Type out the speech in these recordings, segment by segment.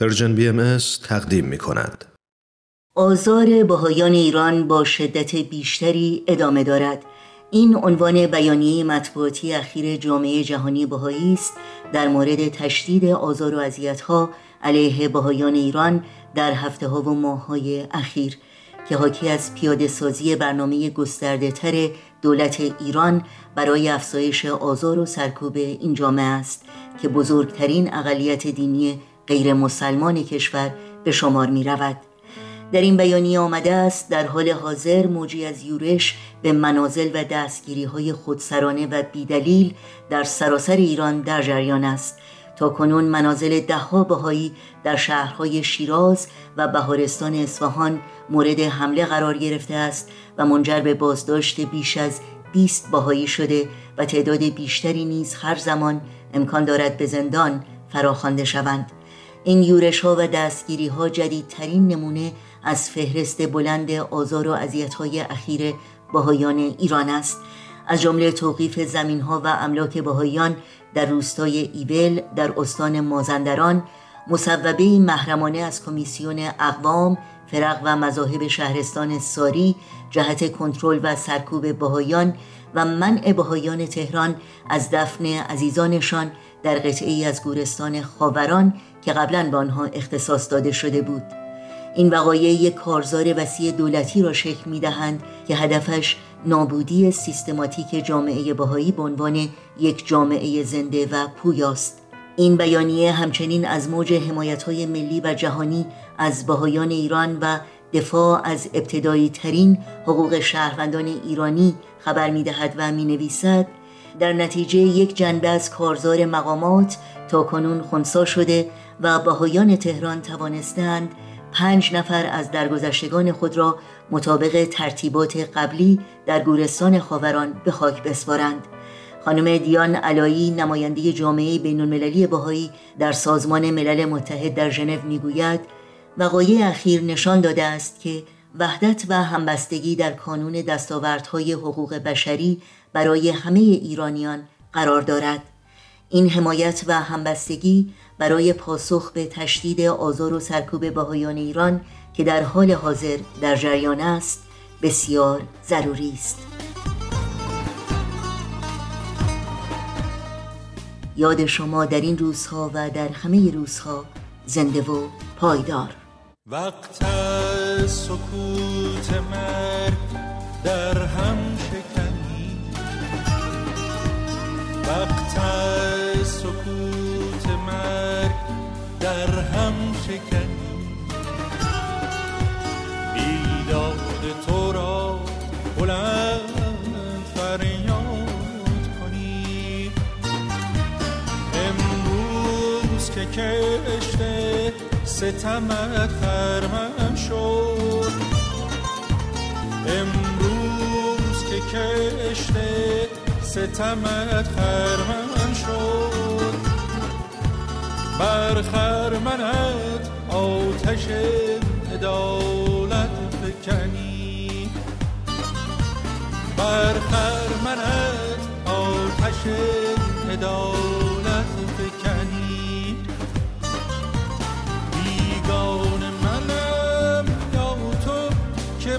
Persian BMS تقدیم می کند. آزار بهایان ایران با شدت بیشتری ادامه دارد. این عنوان بیانیه مطبوعاتی اخیر جامعه جهانی بهایی است در مورد تشدید آزار و ها علیه بهایان ایران در هفته ها و ماه های اخیر که حاکی از پیاده سازی برنامه گسترده تر دولت ایران برای افزایش آزار و سرکوب این جامعه است که بزرگترین اقلیت دینی غیر مسلمان کشور به شمار می رود. در این بیانیه آمده است در حال حاضر موجی از یورش به منازل و دستگیری های خودسرانه و بیدلیل در سراسر ایران در جریان است تا کنون منازل دهها بهایی در شهرهای شیراز و بهارستان اصفهان مورد حمله قرار گرفته است و منجر به بازداشت بیش از 20 بهایی شده و تعداد بیشتری نیز هر زمان امکان دارد به زندان فراخوانده شوند این یورش ها و دستگیری ها جدیدترین نمونه از فهرست بلند آزار و اذیت های اخیر بهایان ایران است. از جمله توقیف زمین ها و املاک بهایان در روستای ایول در استان مازندران مصوبه محرمانه از کمیسیون اقوام فرق و مذاهب شهرستان ساری جهت کنترل و سرکوب بهایان و منع بهایان تهران از دفن عزیزانشان در قطعی از گورستان خاوران که قبلا به آنها اختصاص داده شده بود. این وقایع یک کارزار وسیع دولتی را شکل می دهند که هدفش نابودی سیستماتیک جامعه بهایی به عنوان یک جامعه زنده و پویاست. این بیانیه همچنین از موج حمایت های ملی و جهانی از بهایان ایران و دفاع از ابتدایی ترین حقوق شهروندان ایرانی خبر می دهد و می نویسد در نتیجه یک جنبه از کارزار مقامات تا کنون خونسا شده و بهایان تهران توانستند پنج نفر از درگذشتگان خود را مطابق ترتیبات قبلی در گورستان خاوران به خاک بسپارند. خانم دیان علایی نماینده جامعه بین المللی بهایی در سازمان ملل متحد در ژنو می‌گوید وقایع اخیر نشان داده است که وحدت و همبستگی در کانون دستاوردهای حقوق بشری برای همه ایرانیان قرار دارد. این حمایت و همبستگی برای پاسخ به تشدید آزار و سرکوب بهایان ایران که در حال حاضر در جریان است بسیار ضروری است. یاد شما در این روزها و در همه روزها زنده و پایدار. وقت سکوت مرگ در هم شکنی. وقت سکوت مرگ در هم شکنی. بیداد تو را بلند فریاد کنی. امروز که کشته ستمت خرمم شد. امروز که کشته ستمت خرمن شد. بر خرمنت آتش عدالت فکنی. بر خرمنت آتش عدالت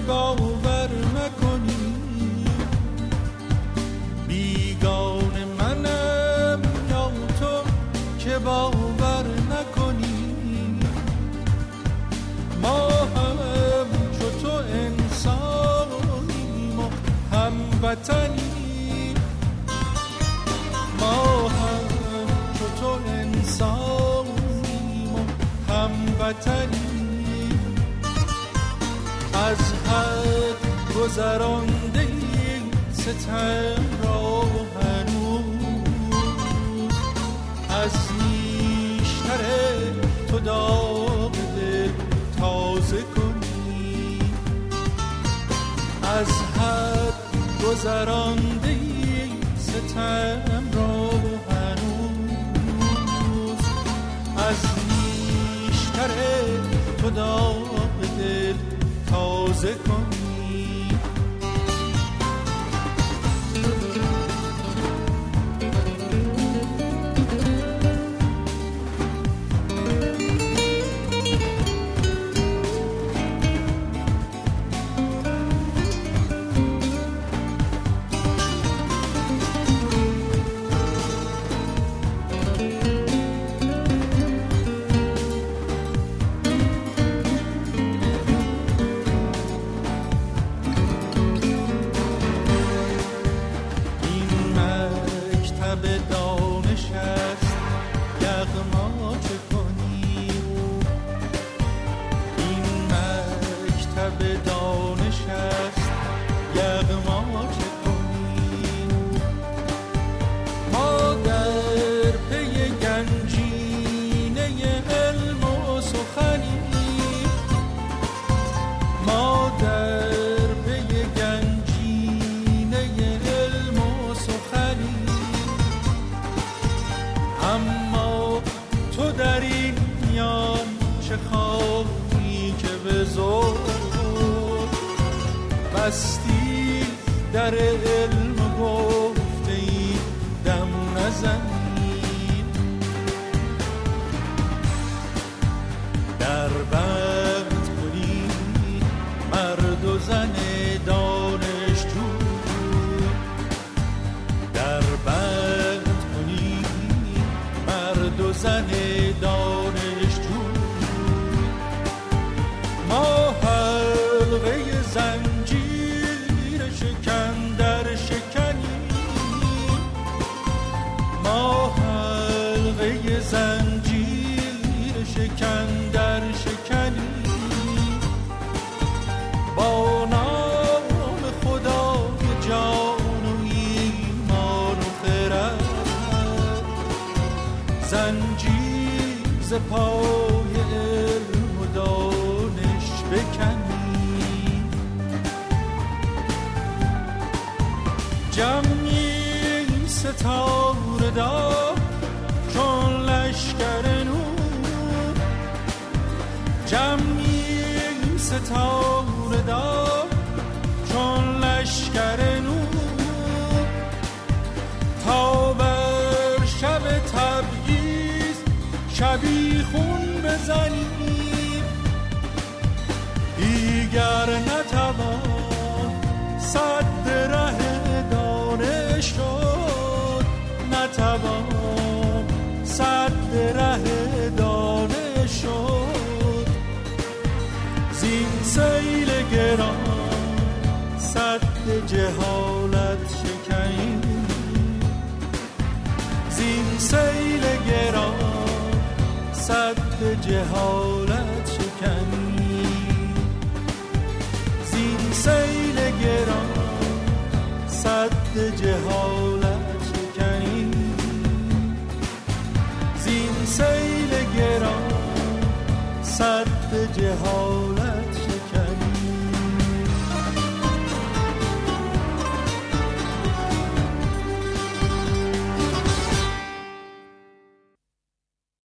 باور مکنی بیگان منم یا تو که باور نکنی؟ ما هم چو تو انسانیم و هموطنیم ما هم چو تو انسانیم و هموطنیم از حد گذرانده ستم را هنوز. از نیشتر تو داغ دل تازه کنی. از حد گذرانده ستم را هنوز. از نیشتر تو داغ تازه کنی نشست یغما که بستی در علم گفته ای دم نزنی زنجیر ز پای علم و دانش بکنی. جمعی ستاره دار چون لشکر نور. جمعی ستاره شبی خون بزنیم دیگر نتوان صد ره دانش شد نتوان صد ره دانش شد زین سیل گران صد جهالت شکنیم زین سیل گران جهالت شکنیم زین سیل گران صد جهالت شکنیم زین سیل گران صد جهالت